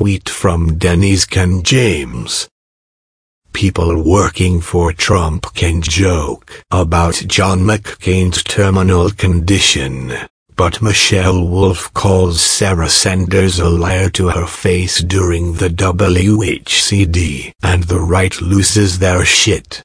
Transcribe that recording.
tweet from Denizcan James. People working for Trump can joke about John McCain's terminal condition, but Michelle Wolf calls Sarah Sanders a liar to her face during the WHCD, and the right loses their shit.